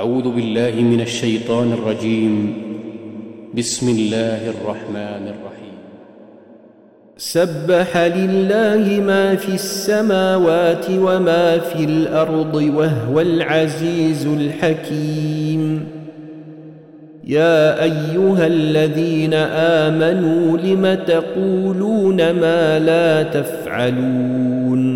أعوذ بالله من الشيطان الرجيم. بسم الله الرحمن الرحيم. سبح لله ما في السماوات وما في الأرض وهو العزيز الحكيم. يا أيها الذين آمنوا لم تقولون ما لا تفعلون؟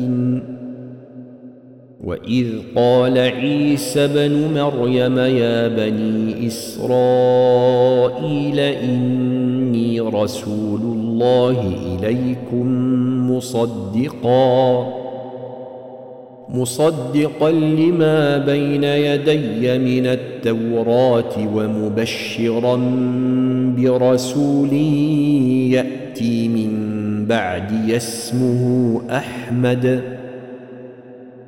واذ قال عيسى بن مريم يا بني اسرائيل اني رسول الله اليكم مصدقا مصدقا لما بين يدي من التوراه ومبشرا برسول ياتي من بعدي اسمه احمد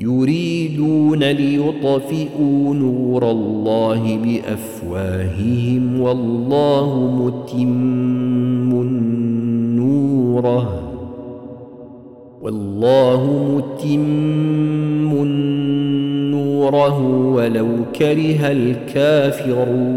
يريدون ليطفئوا نور الله بأفواههم والله متم نوره والله متم نوره ولو كره الكافرون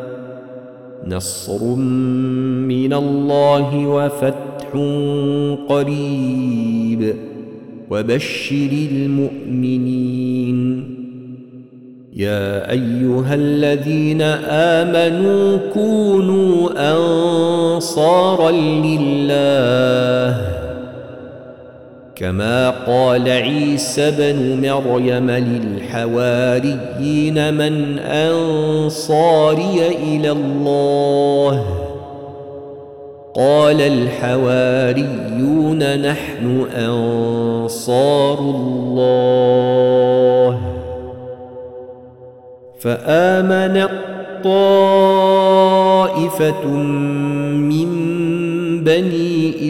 نصر من الله وفتح قريب. وبشر المؤمنين. يا أيها الذين آمنوا كونوا أنصارا لله. كما قال عيسى بن مريم للحواريين من أنصاري إلى الله. قال الحواريون نحن أنصار الله. فآمن طائفة من بني